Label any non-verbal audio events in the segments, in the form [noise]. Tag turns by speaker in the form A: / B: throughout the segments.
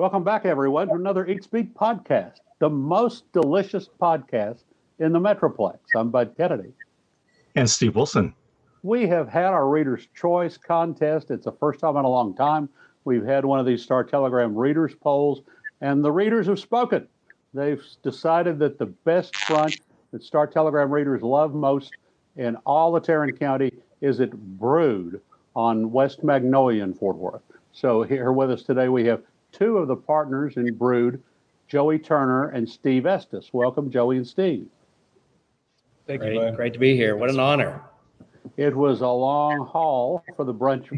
A: Welcome back, everyone, to another Eat Speak podcast, the most delicious podcast in the Metroplex. I'm Bud Kennedy.
B: And Steve Wilson.
A: We have had our Reader's Choice contest. It's the first time in a long time we've had one of these Star Telegram readers polls, and the readers have spoken. They've decided that the best brunch that Star Telegram readers love most in all of Tarrant County is at Brewed on West Magnolia in Fort Worth. So here with us today we have two of the partners in Brewed, Joey Turner and Steve Estes. Welcome, Joey and Steve.
C: Thank great, you. Great to be here. What an honor.
A: It was a long haul for the brunch.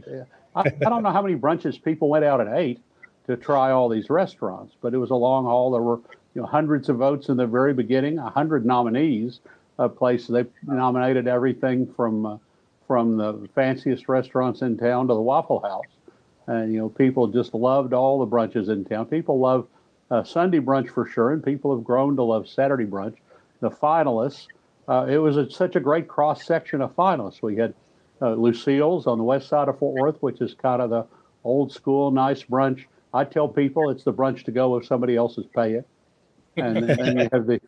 A: [laughs] I, I don't know how many brunches people went out and ate to try all these restaurants, but it was a long haul. There were you know hundreds of votes in the very beginning, a hundred nominees. A place they nominated everything from uh, from the fanciest restaurants in town to the Waffle House, and you know people just loved all the brunches in town. People love uh, Sunday brunch for sure, and people have grown to love Saturday brunch. The finalists, uh, it was a, such a great cross section of finalists. We had uh, Lucille's on the west side of Fort Worth, which is kind of the old school, nice brunch. I tell people it's the brunch to go if somebody else is paying. And then you have the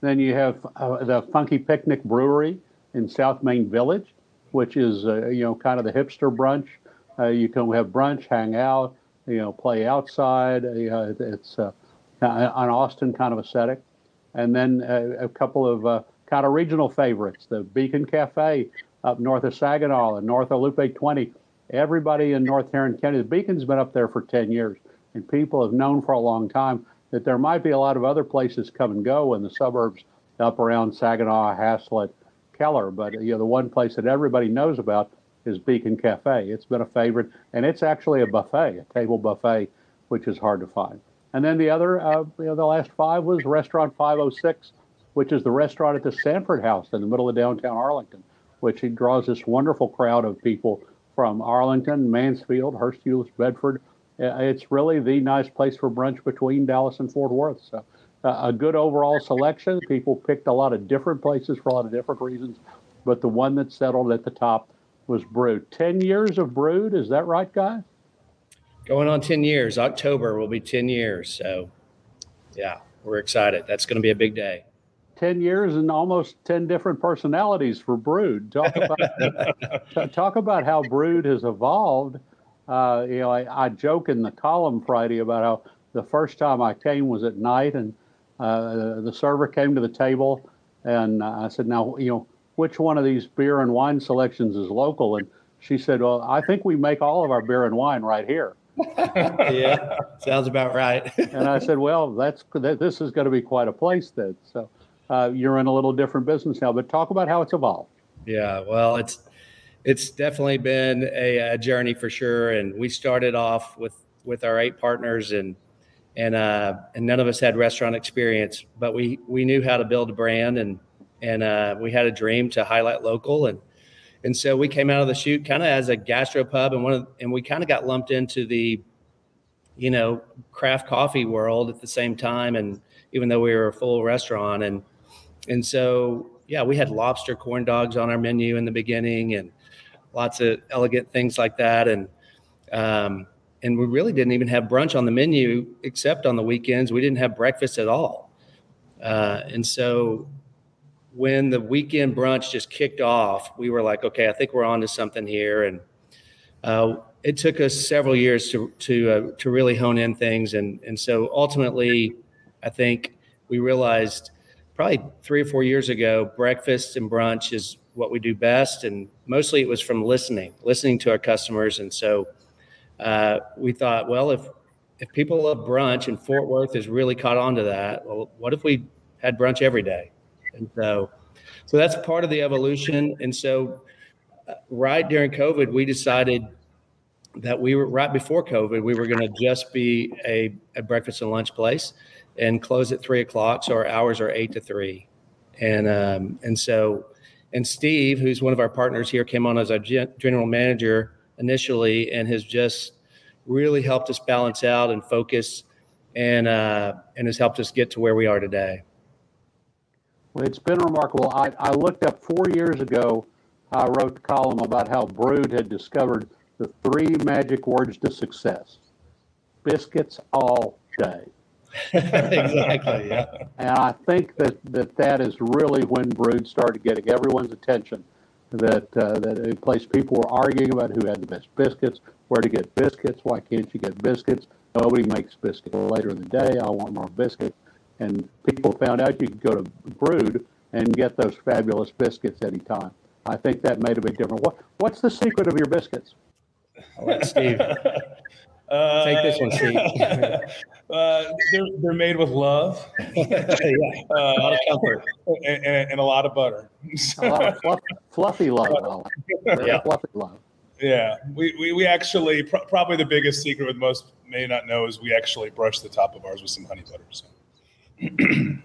A: then you have uh, the Funky Picnic Brewery in South Main Village, which is uh, you know kind of the hipster brunch. Uh, you can have brunch, hang out, you know, play outside. Uh, it's uh, an Austin kind of aesthetic, and then a, a couple of uh, kind of regional favorites: the Beacon Cafe up north of Saginaw and north of Loop 20. Everybody in North Tarrant County, the Beacon's been up there for 10 years, and people have known for a long time that there might be a lot of other places come and go in the suburbs up around Saginaw, Haslet, Keller. But you know, the one place that everybody knows about is Beacon Cafe. It's been a favorite, and it's actually a buffet, a table buffet, which is hard to find. And then the other, uh, you know, the last five was Restaurant 506, which is the restaurant at the Sanford House in the middle of downtown Arlington, which draws this wonderful crowd of people from Arlington, Mansfield, Hurst, Euless, Bedford, uh, it's really the nice place for brunch between Dallas and Fort Worth. So uh, a good overall selection. People picked a lot of different places for a lot of different reasons, but the one that settled at the top was Brewed. Ten years of Brewed, is that right, guys?
C: Going on ten years. October will be ten years. So, yeah, we're excited. That's going to be a big day.
A: 10 years and almost 10 different personalities for Brewed. Talk about, [laughs] talk about how Brewed has evolved uh, you know, I, I, joke in the column Friday about how the first time I came was at night, and uh, the server came to the table, and I said, "Now, you know, which one of these beer and wine selections is local?" And she said, "Well, I think we make all of our beer and wine right here." [laughs]
C: yeah, sounds about right. [laughs]
A: and I said, "Well, that's this is going to be quite a place then." So uh, you're in a little different business now, but talk about how it's evolved.
C: Yeah, well, it's it's definitely been a, a, journey for sure. And we started off with with our eight partners, and and uh, and none of us had restaurant experience, but we we knew how to build a brand, and and uh, we had a dream to highlight local, and and so we came out of the chute kind of as a gastropub, and one of and we kind of got lumped into the you know craft coffee world at the same time, and even though we were a full restaurant, and and so yeah, we had lobster corn dogs on our menu in the beginning, and lots of elegant things like that. And um, and we really didn't even have brunch on the menu except on the weekends. We didn't have breakfast at all. Uh, and so when the weekend brunch just kicked off, we were like, okay, I think we're on to something here. And uh, it took us several years to to uh, to really hone in things. And and so ultimately, I think we realized probably three or four years ago, breakfast and brunch is what we do best. And mostly it was from listening, listening to our customers. And so uh, we thought, well, if if people love brunch and Fort Worth has really caught on to that, well, what if we had brunch every day? And so, so that's part of the evolution. And so, uh, right during COVID, we decided that we were right before COVID, we were going to just be a, a breakfast and lunch place and close at three o'clock. So our hours are eight to three. And, um, and so and Steve, who's one of our partners here, came on as our general manager initially and has just really helped us balance out and focus and uh, and has helped us get to where we are today.
A: Well, it's been remarkable. I, I looked up four years ago. I wrote a column about how Brewed had discovered the three magic words to success. biscuits all day. [laughs]
C: exactly. Yeah.
A: And I think that, that that is really when Brewed started getting everyone's attention. That uh, that a place people were arguing about who had the best biscuits, where to get biscuits, why can't you get biscuits? Nobody makes biscuits later in the day. I want more biscuits. And people found out you could go to Brewed and get those fabulous biscuits anytime. I think that made a big difference. What, what's the secret of your biscuits?
C: I'll let Steve [laughs]
D: Uh,
C: take this one, Steve. [laughs]
D: uh, they're, they're made with love [laughs]
C: yeah. A lot
D: uh,
C: of comfort.
D: and, and, and a lot of butter.
A: A lot of fluff, fluffy love.
C: Yeah.
A: Fluffy love.
D: yeah, we, we, we actually, pr- probably the biggest secret with most may not know is we actually brush the top of ours with some honey butter. So, [clears throat]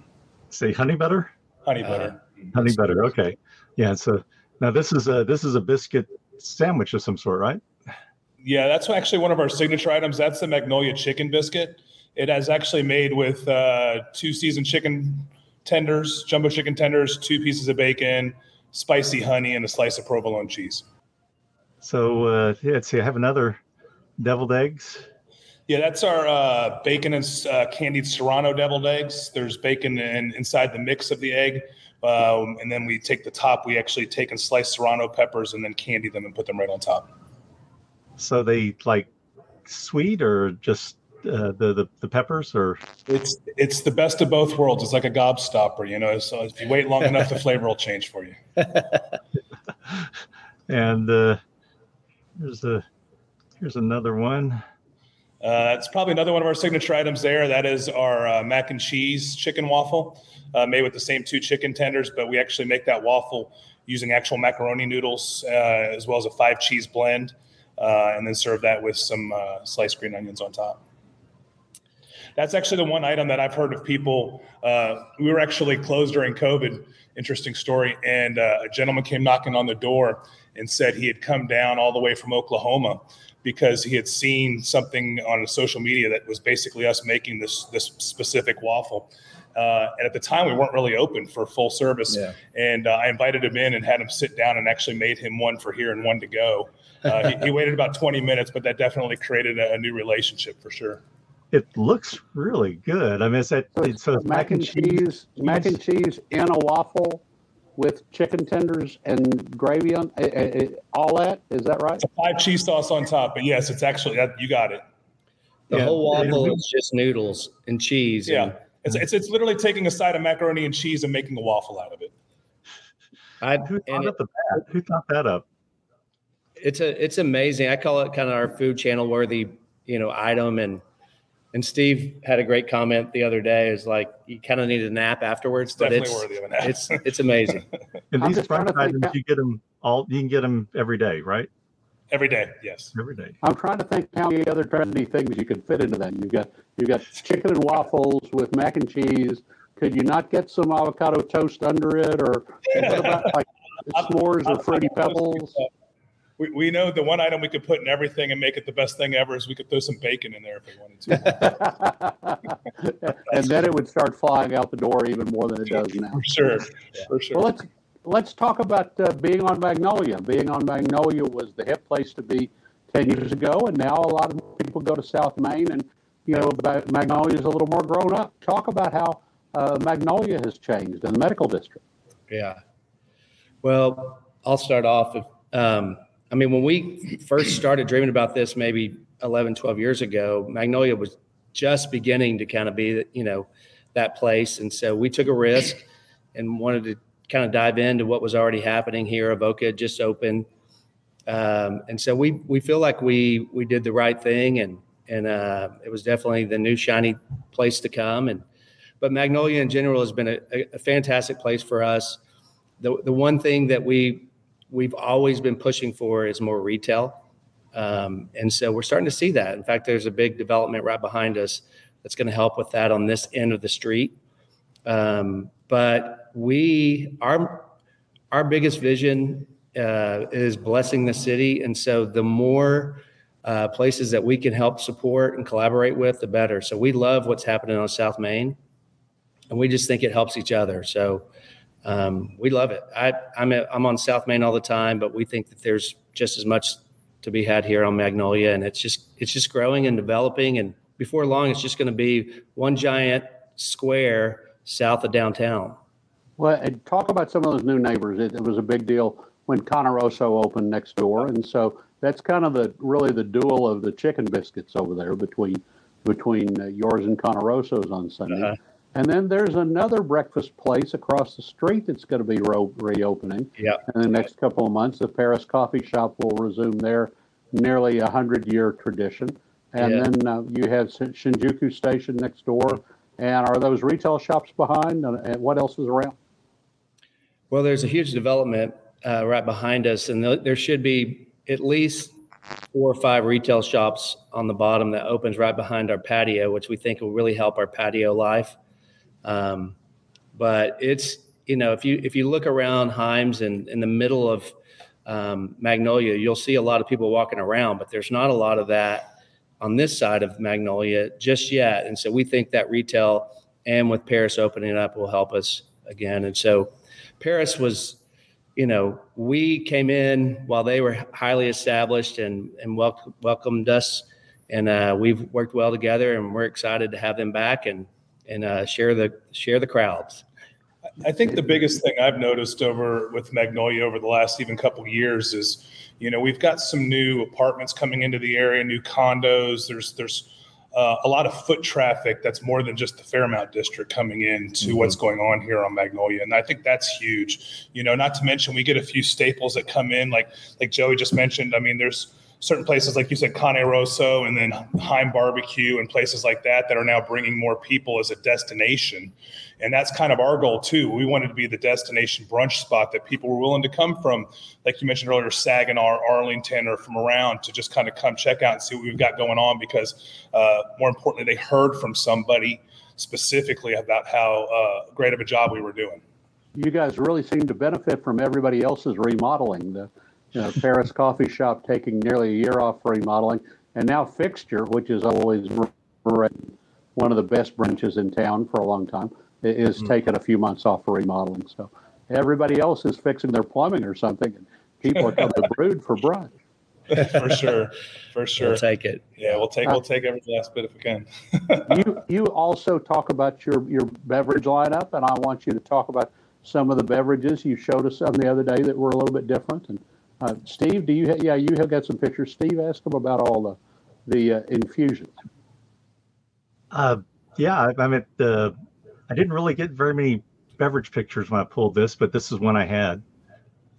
B: Say honey butter.
D: honey
C: Uh,
D: butter.
B: Honey butter. Okay. Yeah. So now this is a this is a biscuit sandwich of some sort, right?
D: Yeah, that's actually one of our signature items. That's the Magnolia chicken biscuit. It is actually made with uh, two seasoned chicken tenders, jumbo chicken tenders, two pieces of bacon, spicy honey, and a slice of provolone cheese.
B: So uh, yeah, let's see. I have another deviled eggs.
D: Yeah, that's our uh, bacon and uh, candied serrano deviled eggs. There's bacon in, inside the mix of the egg. Um, and then we take the top, we actually take and slice serrano peppers and then candy them and put them right on top.
B: So they like sweet or just uh, the, the the peppers or
D: It's it's the best of both worlds. It's like a gobstopper, you know. So if you wait long [laughs] enough, the flavor will change for you. [laughs]
B: and uh, here's a here's another one.
D: Uh, probably another one of our signature items there. That is our uh, mac and cheese chicken waffle, uh, made with the same two chicken tenders, but we actually make that waffle using actual macaroni noodles uh, as well as a five cheese blend, uh, and then serve that with some uh, sliced green onions on top. That's actually the one item that I've heard of people. We were actually closed during COVID. Interesting story. And a gentleman came knocking on the door and said he had come down all the way from Oklahoma because he had seen something on social media that was basically us making this this specific waffle. Uh, and at the time, we weren't really open for full service.
C: Yeah.
D: And uh, I invited him in and had him sit down and actually made him one for here and one to go. Uh, he, he waited about 20 minutes, but that definitely created a, a new relationship for sure.
B: It looks really good. I mean, is that
A: So it's
B: so? It's
A: mac and cheese, mac and cheese in a waffle with chicken tenders and gravy on eh, eh, eh, all that. Is that right?
D: Five cheese sauce on top, but yes, it's actually that you got it.
C: The
B: Yeah.
C: whole waffle is just noodles and cheese.
D: Yeah,
C: and
D: it's, it's it's literally taking a side of macaroni and cheese and making a waffle out of it.
C: I,
B: Who thought
C: it-
B: up that? Who thought that up?
C: it's a it's amazing. I call it kind of our food channel worthy, you know, item. And and Steve had a great comment the other day. Is like you kind of need a nap afterwards, but
D: Definitely
C: it's
D: worthy of a nap.
C: it's it's amazing. [laughs]
B: And these
A: just trying
B: brunch
A: to think
B: items, you get them all. You can get them every day, right?
D: Every day, yes.
B: Every day.
A: I'm trying to think how many other trendy things you could fit into that. You've got you've got chicken and waffles with mac and cheese. Could you not get some avocado toast under it, or what about like [laughs] s'mores or fruity pebbles?
D: We, we know the one item we could put in everything and make it the best thing ever is we could throw some bacon in there if we wanted to. [laughs]
A: and then it would start flying out the door even more than it does now.
D: For sure, for
A: Well, let's let's talk about uh, being on Magnolia. Being on Magnolia was the hip place to be ten years ago, and now a lot of people go to South Main, and you know Magnolia is a little more grown up. Talk about how uh, Magnolia has changed in the medical district.
C: Yeah. Well, I'll start off. If, um, I mean, when we first started dreaming about this, maybe 11, 12 years ago, Magnolia was just beginning to kind of be, you know, that place. And so we took a risk and wanted to kind of dive into what was already happening here. Avoca just opened. Um, and so we, we feel like we, we did the right thing and, and uh, it was definitely the new shiny place to come. And, but Magnolia in general has been a, a fantastic place for us. The, the one thing that we we've always been pushing for is more retail, um, and so we're starting to see that. In fact, there's a big development right behind us that's going to help with that on this end of the street. Um, but we our our biggest vision uh, is blessing the city, and so the more uh, places that we can help support and collaborate with, the better. So we love what's happening on South Main, and we just think it helps each other. So um, we love it. I, I'm at, I'm on South Main all the time, but we think that there's just as much to be had here on Magnolia, and it's just it's just growing and developing, and before long, it's just going to be one giant square south of downtown.
A: Well, and talk about some of those new neighbors. It, it was a big deal when Cane Rosso opened next door, and so that's kind of the really the duel of the chicken biscuits over there between between uh, yours and Cane Rosso's on Sunday.
C: Uh-huh.
A: And then there's another breakfast place across the street that's going to be ro- reopening
C: Yeah.
A: in the next couple of months. The Paris Coffee Shop will resume their nearly a hundred year tradition. And
C: Yeah.
A: then uh, you have Shinjuku Station next door. And are those retail shops behind? And, and what else is around?
C: Well, there's a huge development uh, right behind us, and th- there should be at least four or five retail shops on the bottom that opens right behind our patio, which we think will really help our patio life. Um, but it's you know if you if you look around Heim's and in the middle of um, Magnolia, you'll see a lot of people walking around, but there's not a lot of that on this side of Magnolia just yet. And so we think that retail and with Paris opening up will help us again. And so Paris was, you know, we came in while they were highly established and and wel- welcomed us, and uh, we've worked well together, and we're excited to have them back and and uh, share the share the crowds.
D: I think the biggest thing I've noticed over with Magnolia over the last even couple of years is, you know, we've got some new apartments coming into the area, new condos. There's there's uh, a lot of foot traffic that's more than just the Fairmount district coming in to what's going on here on Magnolia, and I think that's huge. You know, not to mention we get a few staples that come in, like like Joey just mentioned. I mean, there's certain places like you said, Cane Rosso, and then Heim Barbecue, and places like that that are now bringing more people as a destination. And that's kind of our goal too. We wanted to be the destination brunch spot that people were willing to come from, like you mentioned earlier, Saginaw, Arlington, or from around to just kind of come check out and see what we've got going on. Because uh, more importantly, they heard from somebody specifically about how uh, great of a job we were doing.
A: You guys really seem to benefit from everybody else's remodeling. The you know, Paris Coffee Shop taking nearly a year off for remodeling, and now Fixture, which is always one of the best brunches in town for a long time, is
C: Mm-hmm.
A: taking a few months off for remodeling. So everybody else is fixing their plumbing or something, and people are coming to [laughs] Brewed for brunch.
D: for sure, for sure.
C: We'll take it.
D: Yeah, we'll take we'll take every last bit if we can.
A: you [laughs] you also talk about your your beverage lineup, and I want you to talk about some of the beverages you showed us some the other day that were a little bit different. And uh, Steve, do you ha- yeah you have got some pictures? Steve, ask him about all the the uh, infusions.
B: Uh, yeah, I, I mean, the I didn't really get very many beverage pictures when I pulled this, but this is one I had.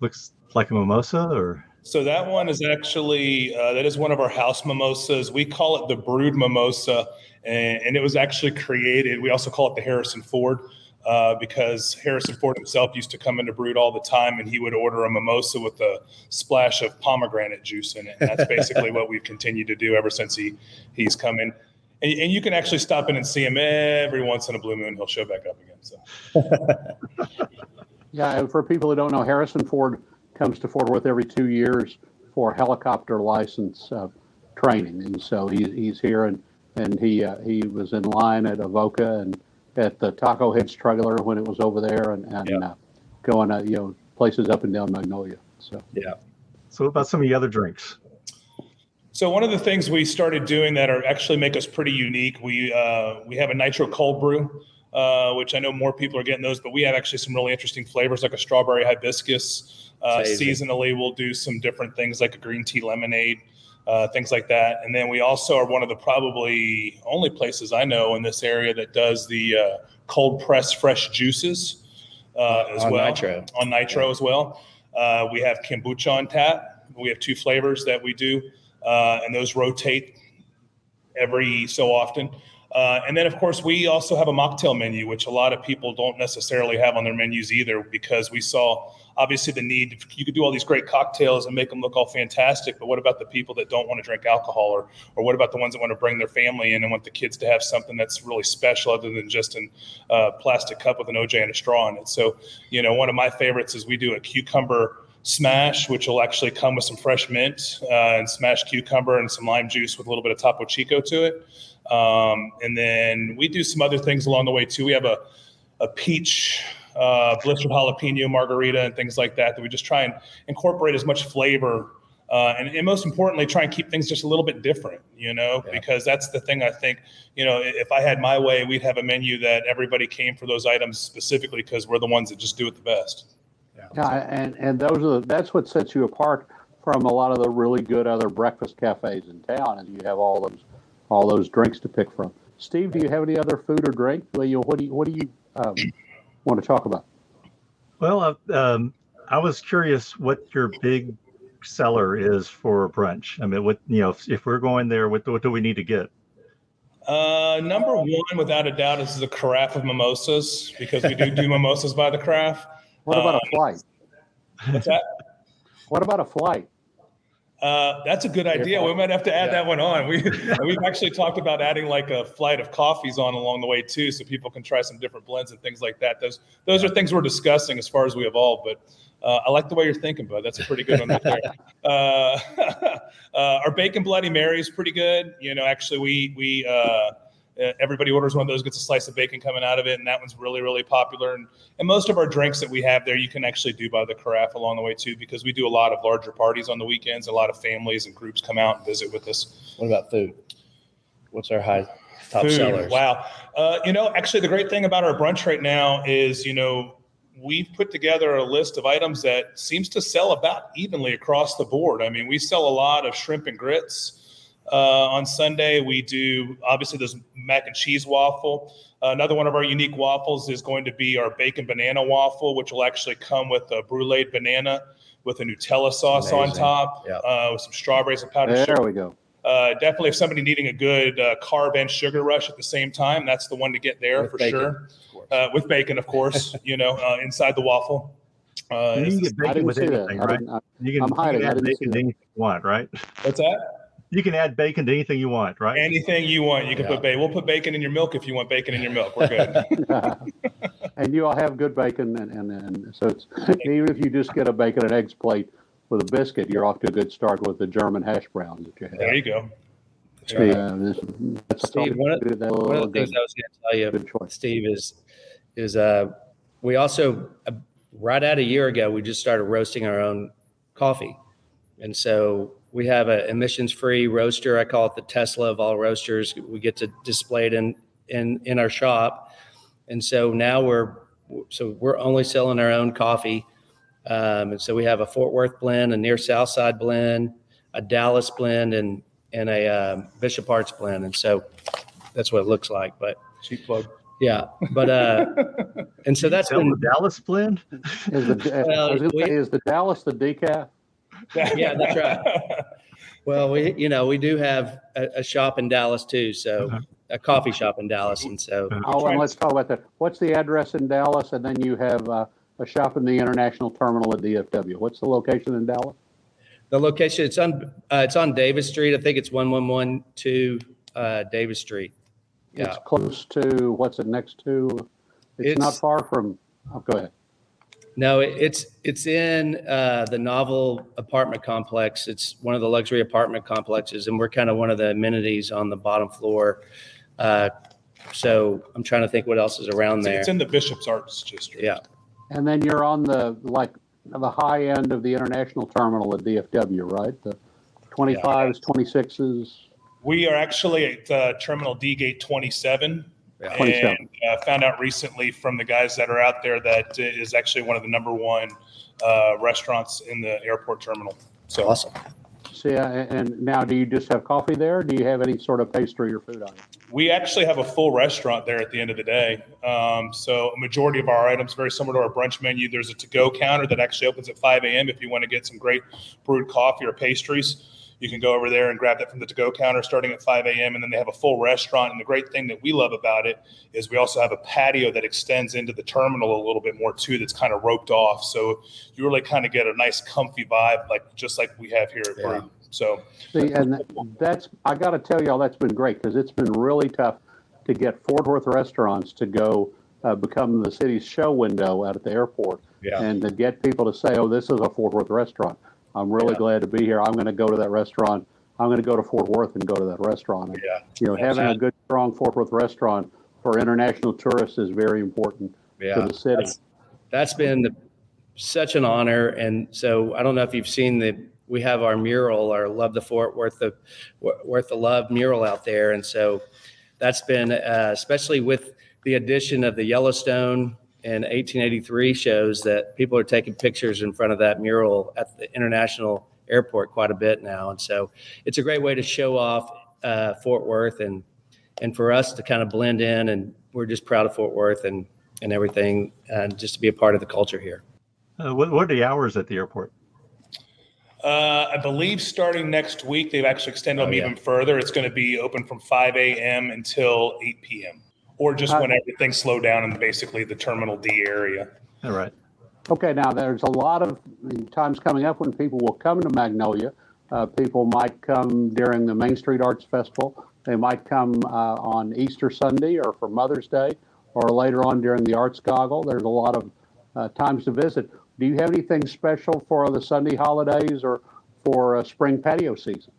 B: Looks like a mimosa, or
D: So that one is actually uh, that is one of our house mimosas. We call it the Brewed mimosa, and, and it was actually created. We also call it the Harrison Ford uh, because Harrison Ford himself used to come into Brewed all the time, and he would order a mimosa with a splash of pomegranate juice in it. And that's basically what we've continued to do ever since he he's come in. And, and you can actually stop in and see him every once in a blue moon. He'll show back up again. So. [laughs]
A: Yeah, and for people who don't know, Harrison Ford comes to Fort Worth every two years for helicopter license uh, training, and so he, he's here and and he uh, he was in line at Avoca and at the Taco Head Struggler when it was over there, and and
C: Yeah.
A: uh, going uh, you know places up and down Magnolia. So
C: Yeah.
B: so what about some of the other drinks?
D: So one of the things we started doing that are actually make us pretty unique. We uh, we have a nitro cold brew, uh, which I know more people are getting those, but we have actually some really interesting flavors like a strawberry hibiscus. Uh, seasonally, we'll do some different things like a green tea lemonade, uh, things like that. And then we also are one of the probably only places I know in this area that does the uh, cold press fresh juices uh, as
C: On
D: well
C: nitro.
D: on nitro as well. Uh, we have kombucha on tap. We have two flavors that we do, uh, and those rotate every so often. Uh, and then, of course, we also have a mocktail menu, which a lot of people don't necessarily have on their menus either, because we saw obviously the need. You could do all these great cocktails and make them look all fantastic, but what about the people that don't want to drink alcohol, or or what about the ones that want to bring their family in and want the kids to have something that's really special, other than just a uh, plastic cup with an OJ and a straw in it? So, you know, one of my favorites is we do a cucumber smash, which will actually come with some fresh mint uh, and smashed cucumber and some lime juice with a little bit of Topo Chico to it. Um, and then we do some other things along the way too. We have a, a peach uh, blistered jalapeno margarita and things like that that we just try and incorporate as much flavor uh, and, and most importantly, try and keep things just a little bit different, you know,
C: Yeah.
D: because that's the thing I think, you know, if I had my way, we'd have a menu that everybody came for those items specifically because we're the ones that just do it the best.
A: Yeah, and, and those are, the- that's what sets you apart from a lot of the really good other breakfast cafes in town, and you have all those, all those drinks to pick from. Steve, do you have any other food or drink? Well, you, what do you, what do you, um, want to talk about?
B: Well, uh, um, I was curious what your big seller is for brunch. I mean, what you know, if, if we're going there, what, what do we need to get?
D: Uh, number one, without a doubt, is the carafe of mimosas because we do do [laughs] mimosas by the carafe.
A: What about
D: Um,
A: a flight?
D: What's that?
A: What about a flight?
D: Uh, that's a good idea. We might have to add
C: Yeah.
D: that one on. We [laughs] we've actually talked about adding like a flight of coffees on along the way too, so people can try some different blends and things like that. Those those are things we're discussing as far as we evolve. But uh, I like the way you're thinking, bud. That's a pretty good one right there. [laughs] Uh, [laughs] uh, our bacon Bloody Mary is pretty good. You know, actually, we we uh, everybody orders one of those, gets a slice of bacon coming out of it, and that one's really really popular. And and most of our drinks that we have there, you can actually do by the carafe along the way too, because we do a lot of larger parties on the weekends. A lot of families and groups come out and visit with us.
C: What about food? What's our high top
D: Food,
C: sellers?
D: Wow. Uh, you know, actually, the great thing about our brunch right now is, you know, we've put together a list of items that seems to sell about evenly across the board. I mean, we sell a lot of shrimp and grits. Uh, on Sunday, we do obviously there's mac and cheese waffle. Uh, another one of our unique waffles is going to be our bacon banana waffle, which will actually come with a bruleed banana with a Nutella sauce on top,
C: Yeah.
D: uh, with some strawberries and powdered sugar
A: There we go.
D: uh, definitely if somebody needing a good uh, carb and sugar rush at the same time, that's the one to get there
C: With
D: for
C: bacon,
D: sure. Uh, with bacon, of course, [laughs] you know, uh, inside the waffle. Uh,
B: you can
D: it's-
B: get bacon with
A: that.
B: anything,
A: I
B: right?
A: didn't, I,
B: You can,
A: I'm
B: you can add bacon anything you want, right?
D: what's that?
B: You can add bacon to anything you want, right?
D: Anything you want, you can
C: Yeah.
D: put bacon. We'll put bacon in your milk if you want bacon in your milk. We're good. [laughs] [laughs]
A: and you all have good bacon, and, and, and so it's even if you just get a bacon and eggs plate with a biscuit, you're off to a good start with the German hash browns that you have.
D: there you go.
C: Steve,
A: Uh, this-
C: Steve, one of-
A: good,
C: One of the
A: good,
C: things I was going to tell you. Steve, is is uh, we also uh, right out a year ago we just started roasting our own coffee, and so we have an emissions-free roaster. I call it the Tesla of all roasters. We get to display it in in in our shop, and so now we're so we're only selling our own coffee. Um, and so we have a Fort Worth blend, a near South Side blend, a Dallas blend, and and a um, Bishop Arts blend. And so that's what it looks like. But
D: Cheap plug.
C: yeah, but uh, and so that's
B: Sell
C: been
B: the Dallas blend.
A: Is the, [laughs]
C: Well,
A: I was
C: we-
A: is the Dallas the decaf? [laughs]
C: Yeah, that's right. [laughs] well, we you know we do have a, a shop in Dallas too, so
B: Uh-huh.
C: a coffee shop in Dallas, and so
A: Oh, and let's talk about that. What's the address in Dallas? And then you have uh, a shop in the International Terminal at DFW. What's the location in Dallas?
C: the location it's on uh, it's on Davis Street. I think it's one one one two uh, Davis Street. Yeah.
A: It's close to, what's it next to? It's, not far from, oh, go ahead.
C: No, it- it's it's in uh, the novel apartment complex. It's one of the luxury apartment complexes, and we're kind of one of the amenities on the bottom floor. Uh, so I'm trying to think what else is around
D: It's,
C: there.
D: it's in the Bishop's Arts District.
C: Yeah,
A: And then you're on the, like, the high end of the International Terminal at DFW, right? The 25s, 26s.
D: We are actually at uh, Terminal D Gate 27.
C: Yeah.
A: 27.
D: And uh, found out recently from the guys that are out there that it is actually one of the number one uh, restaurants in the airport terminal. So
C: awesome.
A: See, uh, and now do you just have coffee there? Do you have any sort of pastry or food on it?
D: we actually have a full restaurant there at the end of the day. Um, so a majority of our items very similar to our brunch menu. There's a to-go counter that actually opens at 5 a.m. If you want to get some great brewed coffee or pastries, you can go over there and grab that from the to-go counter starting at 5 a.m. And then they have a full restaurant. And the great thing that we love about it is we also have a patio that extends into the terminal a little bit more too. That's kind of roped off, so you really kind of get a nice comfy vibe, like just like we have here at
C: Yeah.
D: Brew. So
A: See, and that's, I got to tell y'all, that's been great because it's been really tough to get Fort Worth restaurants to go uh, become the city's show window out at the airport
C: Yeah.
A: and to get people to say, oh, this is a Fort Worth restaurant. I'm really
C: Yeah.
A: glad to be here. I'm going to go to that restaurant. I'm going to go to Fort Worth and go to that restaurant. And,
C: Yeah.
A: You know, having a good, strong Fort Worth restaurant for international tourists is very important to the city.
C: That's, that's been the, such an honor. And so I don't know if you've seen the we have our mural, our Love the Fort Worth the Worth the Love mural out there, and so that's been uh, especially with the addition of the Yellowstone and 1883 shows that people are taking pictures in front of that mural at the international airport quite a bit now, and so it's a great way to show off uh, Fort Worth and and for us to kind of blend in, and we're just proud of Fort Worth and and everything, and just to be a part of the culture here.
B: Uh, what, what are the hours at the airport?
D: Uh, I believe starting next week, they've actually extended them
C: Oh, yeah.
D: even further. It's going to be open from 5 a.m. until 8 p.m. or just
A: Uh,
D: when everything slowed down in basically the Terminal D area.
B: All right.
A: Okay, now there's a lot of times coming up when people will come to Magnolia. Uh, people might come during the Main Street Arts Festival. They might come uh, on Easter Sunday or for Mother's Day or later on during the Arts Goggle. There's a lot of uh, times to visit. Do you have anything special for the Sunday holidays or for uh, spring patio season?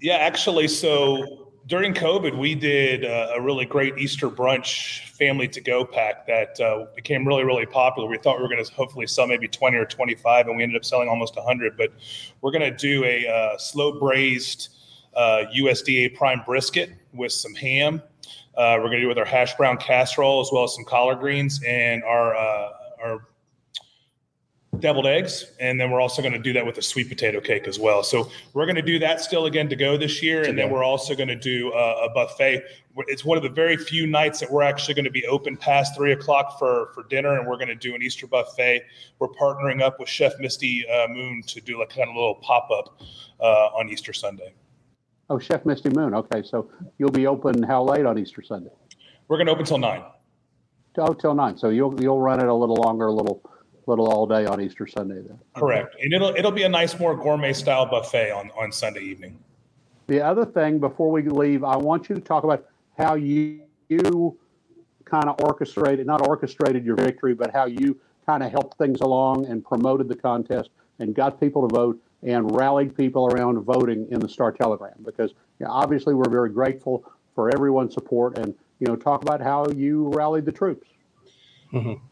D: Yeah, actually, so during COVID, we did uh, a really great Easter brunch family to go pack that uh, became really, really popular. We thought we were going to hopefully sell maybe 20 or 25, and we ended up selling almost 100. But we're going to do a uh, slow braised uh, USDA prime brisket with some ham. Uh, we're going to do it with our hash brown casserole as well as some collard greens and our uh, our deviled eggs, and then we're also going to do that with a sweet potato cake as well. So we're going to do that still again to go this year, and then we're also going to do a, a buffet. It's one of the very few nights that we're actually going to be open past three o'clock for for dinner, and we're going to do an Easter buffet. We're partnering up with Chef Misty uh, Moon to do like kind of a little pop up uh, on Easter Sunday.
A: Oh, Chef Misty Moon. Okay, so you'll be open how late on Easter Sunday?
D: We're going to open till nine.
A: Oh, till nine. So you'll you'll run it a little longer, a little little all day on Easter Sunday then.
D: Correct, and it'll it'll be a nice, more gourmet style buffet on on Sunday evening.
A: The other thing before we leave, I want you to talk about how you you kind of orchestrated, not orchestrated your victory, but how you kind of helped things along and promoted the contest and got people to vote and rallied people around voting in the Star Telegram. Because you know, obviously we're very grateful for everyone's support and you know talk about how you rallied the troops.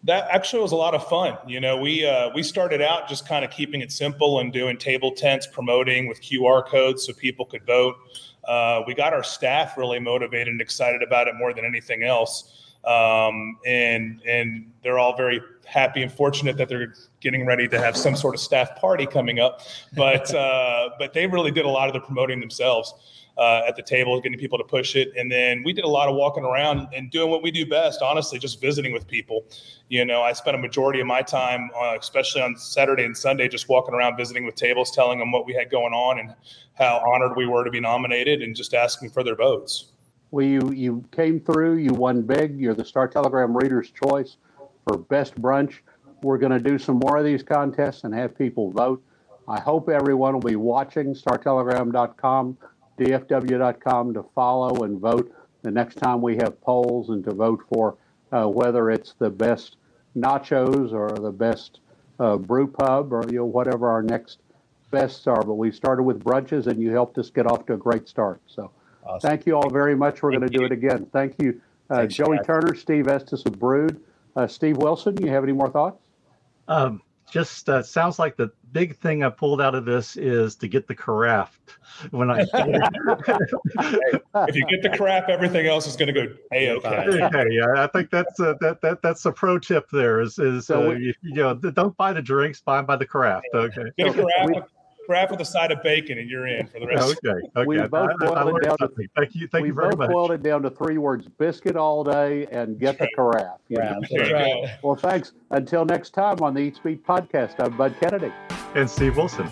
D: That actually was a lot of fun. You know, we uh, we started out just kind of keeping it simple and doing table tents, promoting with QR codes so people could vote. Uh, we got our staff really motivated and excited about it more than anything else, um, and and they're all very happy and fortunate that they're getting ready to have some sort of staff party coming up. But [laughs] uh, but they really did a lot of the promoting themselves uh, at the table, getting people to push it. And then we did a lot of walking around and doing what we do best, honestly, just visiting with people. You know, I spent a majority of my time, uh, especially on Saturday and Sunday, just walking around visiting with tables, telling them what we had going on and how honored we were to be nominated and just asking for their votes.
A: Well, you you came through. You won big. You're the Star Telegram Reader's Choice for best brunch. We're going to do some more of these contests and have people vote. I hope everyone will be watching StarTelegram.com, DFW.com to follow and vote the next time we have polls and to vote for uh, whether it's the best nachos or the best uh, brew pub or you know whatever our next bests are. But we started with brunches and you helped us get off to a great start. So.
C: Awesome.
A: Thank you all very much. We're going to do it again. Thank you, uh,
C: Thanks,
A: Joey
C: guys.
A: Turner, Steve Estes of Brewed. Uh, Steve Wilson, you have any more thoughts?
B: Um, just uh, sounds like the big thing I pulled out of this is to get the carafe. When I
D: If you get the crap, everything else is going to go a okay.
B: okay, yeah, I think that's uh, that that that's a pro tip. There is is
A: So
B: uh,
A: we-
B: you, you know don't buy the drinks, buy by the craft. Okay.
D: Get a
A: So
D: crap, with a side of bacon, and you're in for the rest.
B: Okay. Okay.
A: We
B: I-
A: both
B: I- I
A: boiled it
B: learned
A: down to-
B: Thank you. Thank
A: we
B: you very
A: both
B: much.
A: boiled it down to three words: biscuit all day and get the carafe. you know?
C: Right.
D: There you
C: That's
D: go.
A: Well, thanks. Until next time on the Eat Speak podcast, I'm Bud Kennedy.
B: And Steve Wilson.